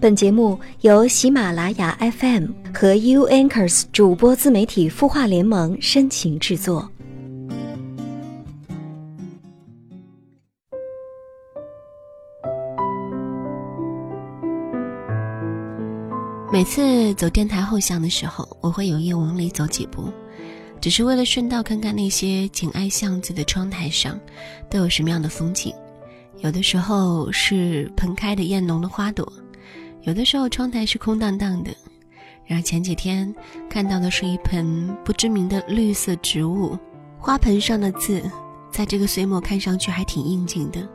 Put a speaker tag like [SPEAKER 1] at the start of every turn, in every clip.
[SPEAKER 1] 本节目由喜马拉雅 FM 和 U Anchors 主播自媒体孵化联盟深情制作。
[SPEAKER 2] 每次走电台后巷的时候，我会有意往里走几步，只是为了顺道看看那些紧挨巷子的窗台上都有什么样的风景。有的时候是盆开的艳浓的花朵。有的时候窗台是空荡荡的，然而前几天看到的是一盆不知名的绿色植物，花盆上的字，在这个岁末看上去还挺应景的，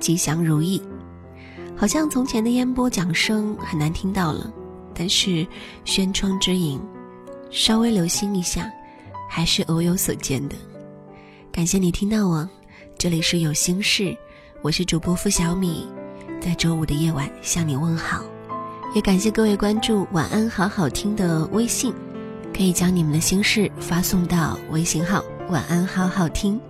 [SPEAKER 2] 吉祥如意。好像从前的烟波桨声很难听到了，但是轩窗之影，稍微留心一下，还是偶有所见的。感谢你听到我，这里是有心事，我是主播付小米，在周五的夜晚向你问好。也感谢各位关注“晚安好好听”的微信，可以将你们的心事发送到微信号“晚安好好听”。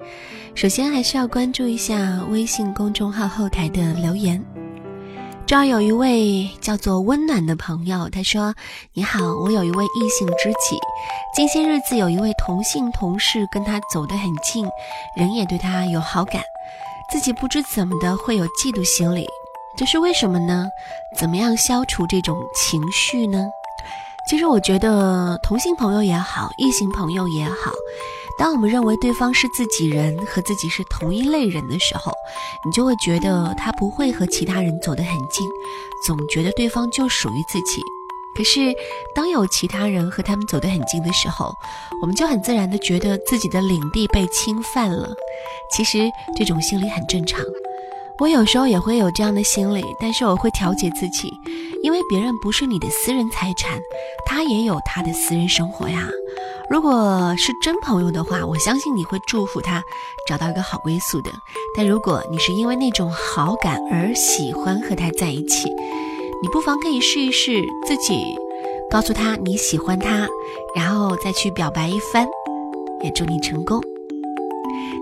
[SPEAKER 2] 首先还是要关注一下微信公众号后台的留言。这儿有一位叫做温暖的朋友，他说：“你好，我有一位异性知己，近些日子有一位同性同事跟他走得很近，人也对他有好感，自己不知怎么的会有嫉妒心理。”这是为什么呢？怎么样消除这种情绪呢？其实我觉得同性朋友也好，异性朋友也好，当我们认为对方是自己人和自己是同一类人的时候，你就会觉得他不会和其他人走得很近，总觉得对方就属于自己。可是当有其他人和他们走得很近的时候，我们就很自然的觉得自己的领地被侵犯了。其实这种心理很正常。我有时候也会有这样的心理，但是我会调节自己，因为别人不是你的私人财产，他也有他的私人生活呀。如果是真朋友的话，我相信你会祝福他找到一个好归宿的。但如果你是因为那种好感而喜欢和他在一起，你不妨可以试一试自己告诉他你喜欢他，然后再去表白一番。也祝你成功。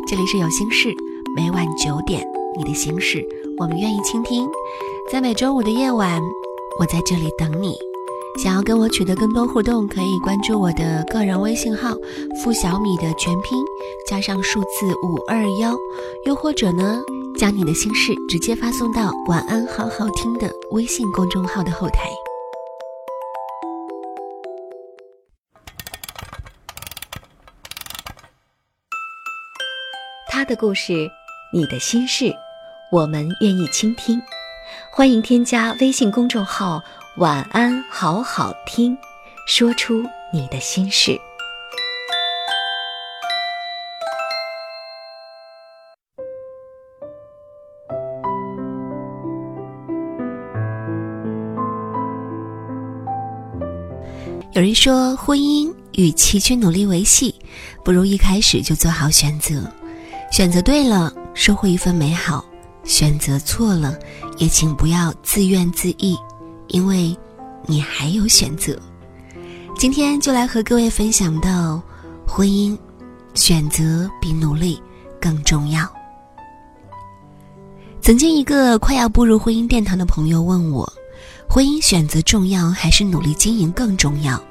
[SPEAKER 2] 这里是有心事，每晚九点。你的心事，我们愿意倾听。在每周五的夜晚，我在这里等你。想要跟我取得更多互动，可以关注我的个人微信号“付小米”的全拼加上数字五二幺，又或者呢，将你的心事直接发送到“晚安好好听”的微信公众号的后台。
[SPEAKER 1] 他的故事。你的心事，我们愿意倾听。欢迎添加微信公众号“晚安好好听”，说出你的心事。
[SPEAKER 2] 有人说，婚姻与其去努力维系，不如一开始就做好选择。选择对了。收获一份美好，选择错了，也请不要自怨自艾，因为，你还有选择。今天就来和各位分享到，婚姻，选择比努力更重要。曾经一个快要步入婚姻殿堂的朋友问我，婚姻选择重要还是努力经营更重要？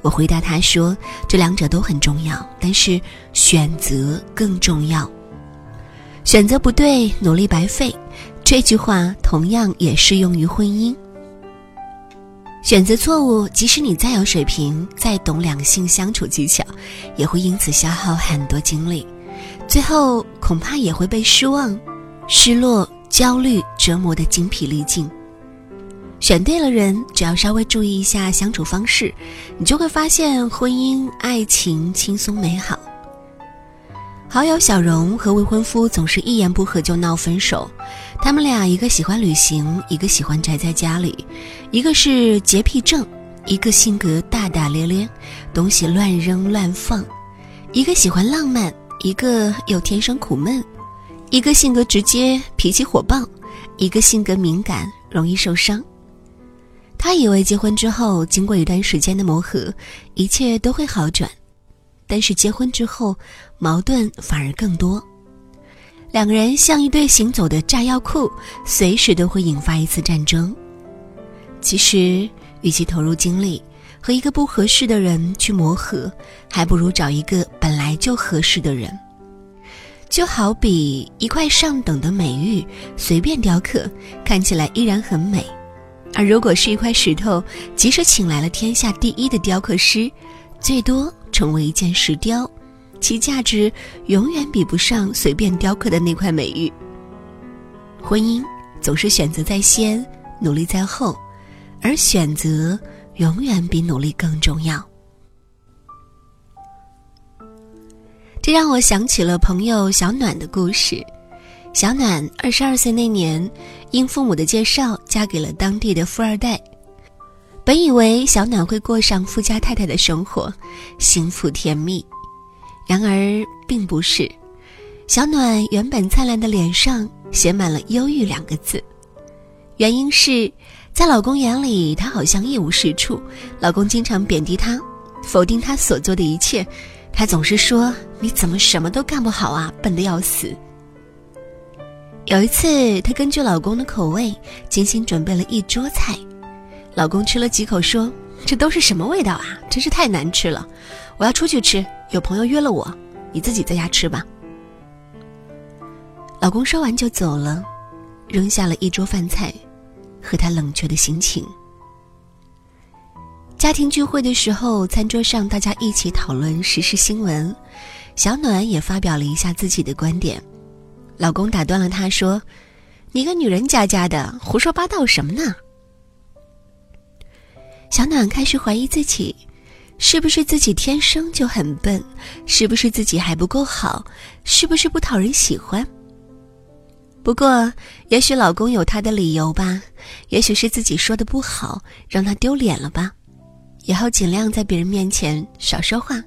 [SPEAKER 2] 我回答他说，这两者都很重要，但是选择更重要。选择不对，努力白费。这句话同样也适用于婚姻。选择错误，即使你再有水平，再懂两性相处技巧，也会因此消耗很多精力，最后恐怕也会被失望、失落、焦虑折磨得精疲力尽。选对了人，只要稍微注意一下相处方式，你就会发现婚姻、爱情轻松美好。好友小荣和未婚夫总是一言不合就闹分手，他们俩一个喜欢旅行，一个喜欢宅在家里，一个是洁癖症，一个性格大大咧咧，东西乱扔乱放；一个喜欢浪漫，一个又天生苦闷；一个性格直接，脾气火爆；一个性格敏感，容易受伤。他以为结婚之后，经过一段时间的磨合，一切都会好转。但是结婚之后，矛盾反而更多。两个人像一对行走的炸药库，随时都会引发一次战争。其实，与其投入精力和一个不合适的人去磨合，还不如找一个本来就合适的人。就好比一块上等的美玉，随便雕刻，看起来依然很美；而如果是一块石头，即使请来了天下第一的雕刻师，最多成为一件石雕，其价值永远比不上随便雕刻的那块美玉。婚姻总是选择在先，努力在后，而选择永远比努力更重要。这让我想起了朋友小暖的故事。小暖二十二岁那年，因父母的介绍，嫁给了当地的富二代。本以为小暖会过上富家太太的生活，幸福甜蜜，然而并不是。小暖原本灿烂的脸上写满了忧郁两个字。原因是，在老公眼里，她好像一无是处，老公经常贬低她，否定她所做的一切。她总是说：“你怎么什么都干不好啊，笨得要死。”有一次，她根据老公的口味精心准备了一桌菜，老公吃了几口说：“这都是什么味道啊？真是太难吃了！我要出去吃，有朋友约了我，你自己在家吃吧。”老公说完就走了，扔下了一桌饭菜和他冷却的心情。家庭聚会的时候，餐桌上大家一起讨论时事新闻，小暖也发表了一下自己的观点。老公打断了她说：“你个女人家家的，胡说八道什么呢？”小暖开始怀疑自己，是不是自己天生就很笨？是不是自己还不够好？是不是不讨人喜欢？不过，也许老公有他的理由吧，也许是自己说的不好，让他丢脸了吧。以后尽量在别人面前少说话，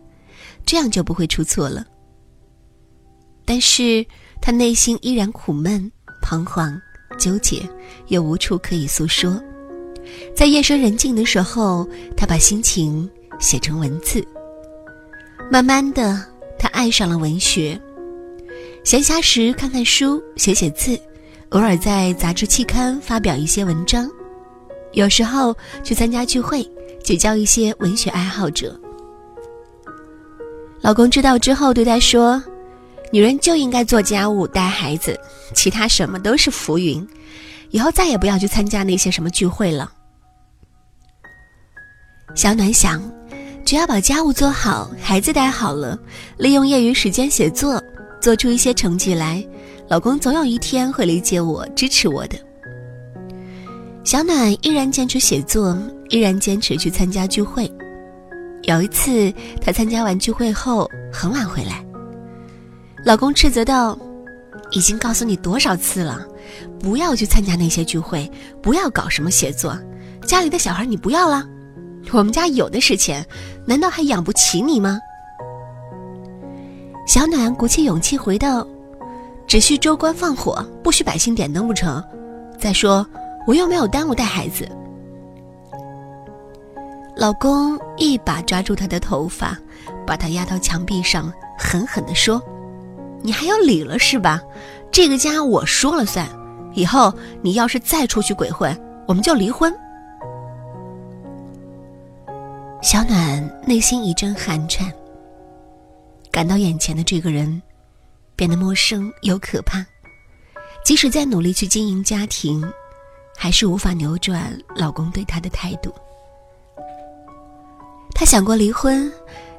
[SPEAKER 2] 这样就不会出错了。但是他内心依然苦闷、彷徨、纠结，又无处可以诉说。在夜深人静的时候，他把心情写成文字。慢慢的，他爱上了文学。闲暇时看看书，写写字，偶尔在杂志期刊发表一些文章，有时候去参加聚会。结交一些文学爱好者。老公知道之后对他说：“女人就应该做家务、带孩子，其他什么都是浮云。以后再也不要去参加那些什么聚会了。”小暖想，只要把家务做好，孩子带好了，利用业余时间写作，做出一些成绩来，老公总有一天会理解我、支持我的。小暖依然坚持写作，依然坚持去参加聚会。有一次，她参加完聚会后很晚回来，老公斥责道：“已经告诉你多少次了，不要去参加那些聚会，不要搞什么写作。家里的小孩你不要了，我们家有的是钱，难道还养不起你吗？”小暖鼓起勇气回道：“只需州官放火，不许百姓点灯不成？再说。”我又没有耽误带孩子。老公一把抓住她的头发，把她压到墙壁上，狠狠地说：“你还要理了是吧？这个家我说了算，以后你要是再出去鬼混，我们就离婚。”小暖内心一阵寒颤，感到眼前的这个人变得陌生又可怕，即使再努力去经营家庭。还是无法扭转老公对她的态度。她想过离婚，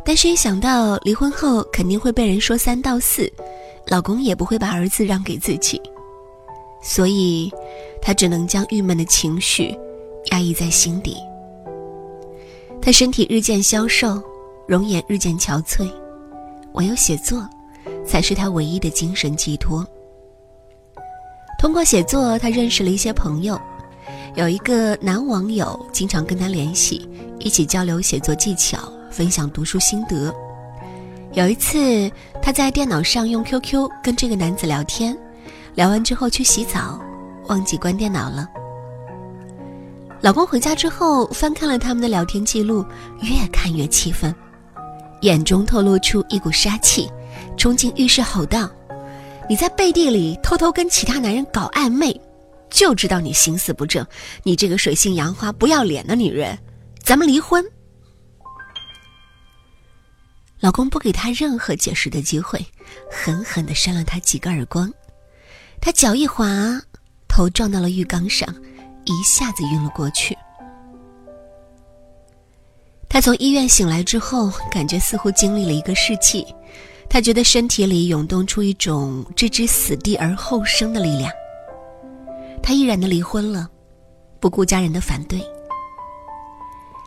[SPEAKER 2] 但是一想到离婚后肯定会被人说三道四，老公也不会把儿子让给自己，所以她只能将郁闷的情绪压抑在心底。他身体日渐消瘦，容颜日渐憔悴，唯有写作，才是他唯一的精神寄托。通过写作，他认识了一些朋友，有一个男网友经常跟他联系，一起交流写作技巧，分享读书心得。有一次，他在电脑上用 QQ 跟这个男子聊天，聊完之后去洗澡，忘记关电脑了。老公回家之后翻看了他们的聊天记录，越看越气愤，眼中透露出一股杀气，冲进浴室吼道。你在背地里偷偷跟其他男人搞暧昧，就知道你心思不正，你这个水性杨花、不要脸的女人，咱们离婚。老公不给她任何解释的机会，狠狠的扇了她几个耳光。她脚一滑，头撞到了浴缸上，一下子晕了过去。他从医院醒来之后，感觉似乎经历了一个世纪。他觉得身体里涌动出一种置之死地而后生的力量。他毅然的离婚了，不顾家人的反对。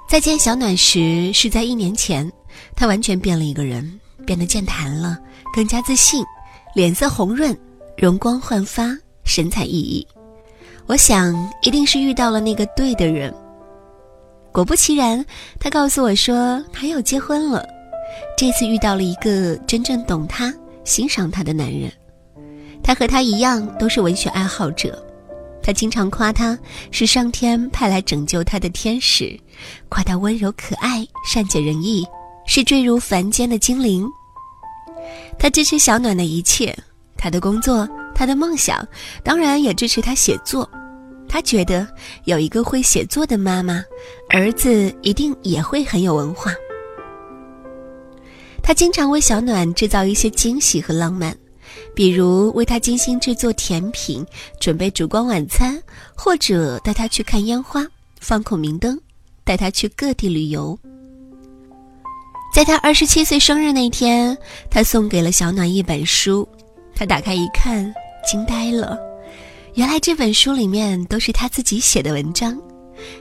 [SPEAKER 2] 再见小暖时是在一年前，他完全变了一个人，变得健谈了，更加自信，脸色红润，容光焕发，神采奕奕。我想一定是遇到了那个对的人。果不其然，他告诉我说他又结婚了，这次遇到了一个真正懂他、欣赏他的男人。他和他一样都是文学爱好者，他经常夸他是上天派来拯救他的天使，夸他温柔可爱、善解人意，是坠入凡间的精灵。他支持小暖的一切，他的工作，他的梦想，当然也支持他写作。他觉得有一个会写作的妈妈，儿子一定也会很有文化。他经常为小暖制造一些惊喜和浪漫，比如为他精心制作甜品，准备烛光晚餐，或者带他去看烟花、放孔明灯，带他去各地旅游。在他二十七岁生日那天，他送给了小暖一本书，他打开一看，惊呆了。原来这本书里面都是他自己写的文章，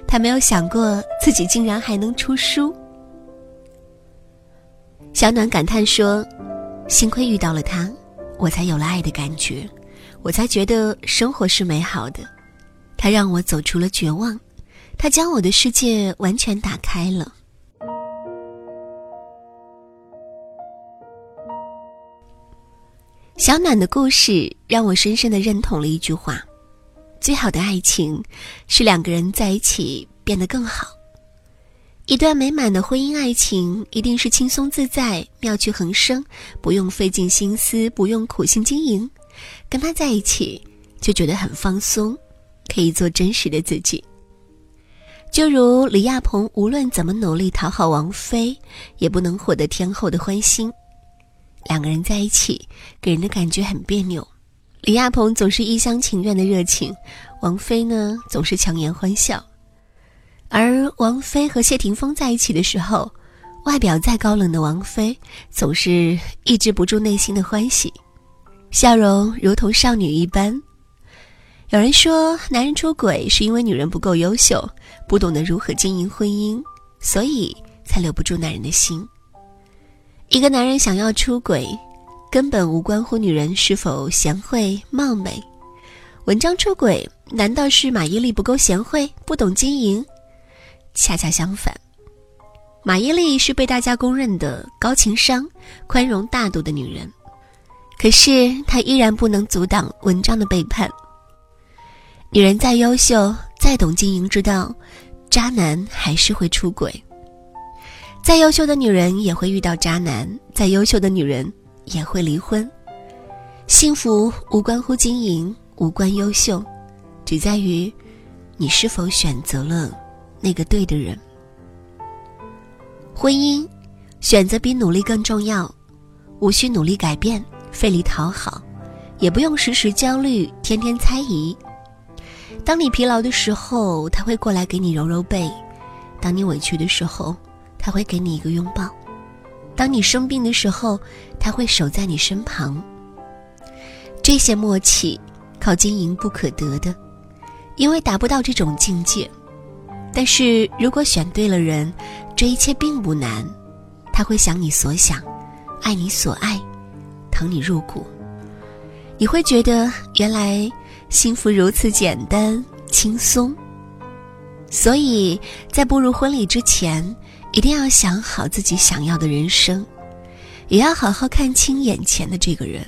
[SPEAKER 2] 他没有想过自己竟然还能出书。小暖感叹说：“幸亏遇到了他，我才有了爱的感觉，我才觉得生活是美好的。他让我走出了绝望，他将我的世界完全打开了。”小暖的故事让我深深的认同了一句话：最好的爱情是两个人在一起变得更好。一段美满的婚姻爱情一定是轻松自在、妙趣横生，不用费尽心思，不用苦心经营，跟他在一起就觉得很放松，可以做真实的自己。就如李亚鹏，无论怎么努力讨好王菲，也不能获得天后的欢心。两个人在一起，给人的感觉很别扭。李亚鹏总是一厢情愿的热情，王菲呢总是强颜欢笑。而王菲和谢霆锋在一起的时候，外表再高冷的王菲总是抑制不住内心的欢喜，笑容如同少女一般。有人说，男人出轨是因为女人不够优秀，不懂得如何经营婚姻，所以才留不住男人的心。一个男人想要出轨，根本无关乎女人是否贤惠貌美。文章出轨，难道是马伊琍不够贤惠，不懂经营？恰恰相反，马伊琍是被大家公认的高情商、宽容大度的女人。可是她依然不能阻挡文章的背叛。女人再优秀，再懂经营之道，渣男还是会出轨。再优秀的女人也会遇到渣男，再优秀的女人也会离婚。幸福无关乎经营，无关优秀，只在于你是否选择了那个对的人。婚姻，选择比努力更重要，无需努力改变，费力讨好，也不用时时焦虑，天天猜疑。当你疲劳的时候，他会过来给你揉揉背；当你委屈的时候，他会给你一个拥抱，当你生病的时候，他会守在你身旁。这些默契靠经营不可得的，因为达不到这种境界。但是如果选对了人，这一切并不难。他会想你所想，爱你所爱，疼你入骨。你会觉得原来幸福如此简单轻松。所以在步入婚礼之前。一定要想好自己想要的人生，也要好好看清眼前的这个人，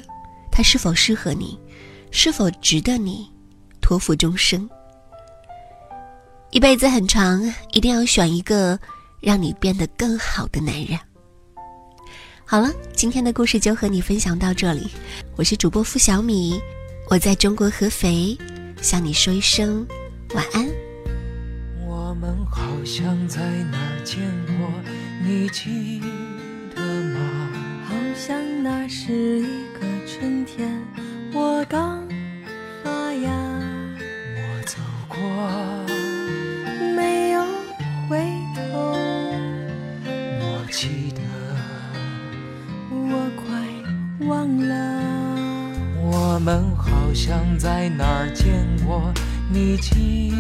[SPEAKER 2] 他是否适合你，是否值得你托付终生。一辈子很长，一定要选一个让你变得更好的男人。好了，今天的故事就和你分享到这里，我是主播付小米，我在中国合肥，向你说一声晚安。
[SPEAKER 3] 我们好像在哪儿见过，你记得吗？
[SPEAKER 4] 好像那是一个春天，我刚发芽。
[SPEAKER 3] 我走过，
[SPEAKER 4] 没有回头。
[SPEAKER 3] 我记得，
[SPEAKER 4] 我快忘了。
[SPEAKER 3] 我们好像在哪儿见过，你记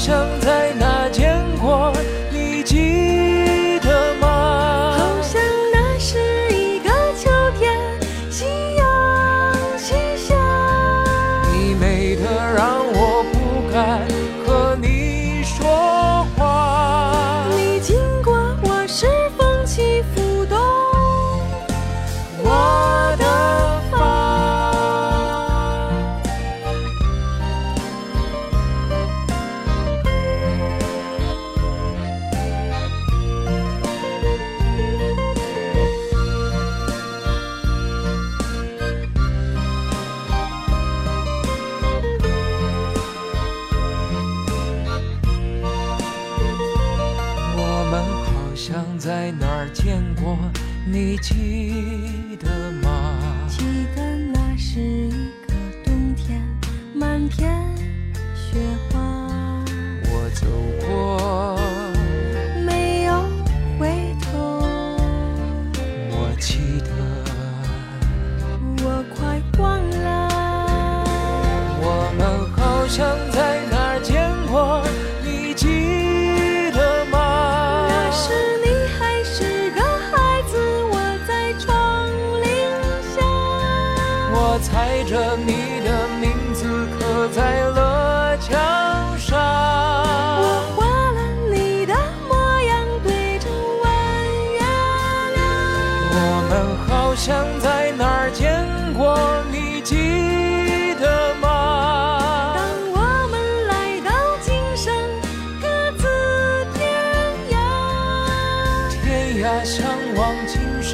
[SPEAKER 3] 想。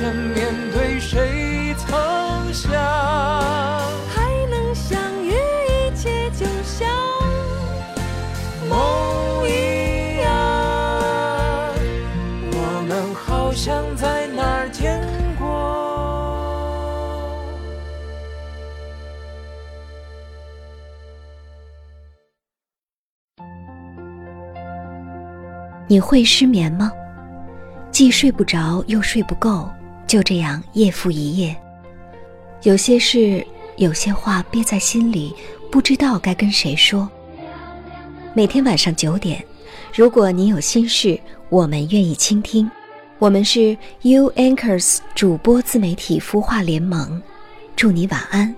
[SPEAKER 3] 今生面对谁曾想？
[SPEAKER 4] 还能相遇，一切就像
[SPEAKER 3] 梦一样。我们好像在哪儿见过。
[SPEAKER 1] 你会失眠吗？既睡不着又睡不够，就这样夜复一夜。有些事，有些话憋在心里，不知道该跟谁说。每天晚上九点，如果你有心事，我们愿意倾听。我们是 U Anchors 主播自媒体孵化联盟，祝你晚安，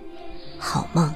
[SPEAKER 1] 好梦。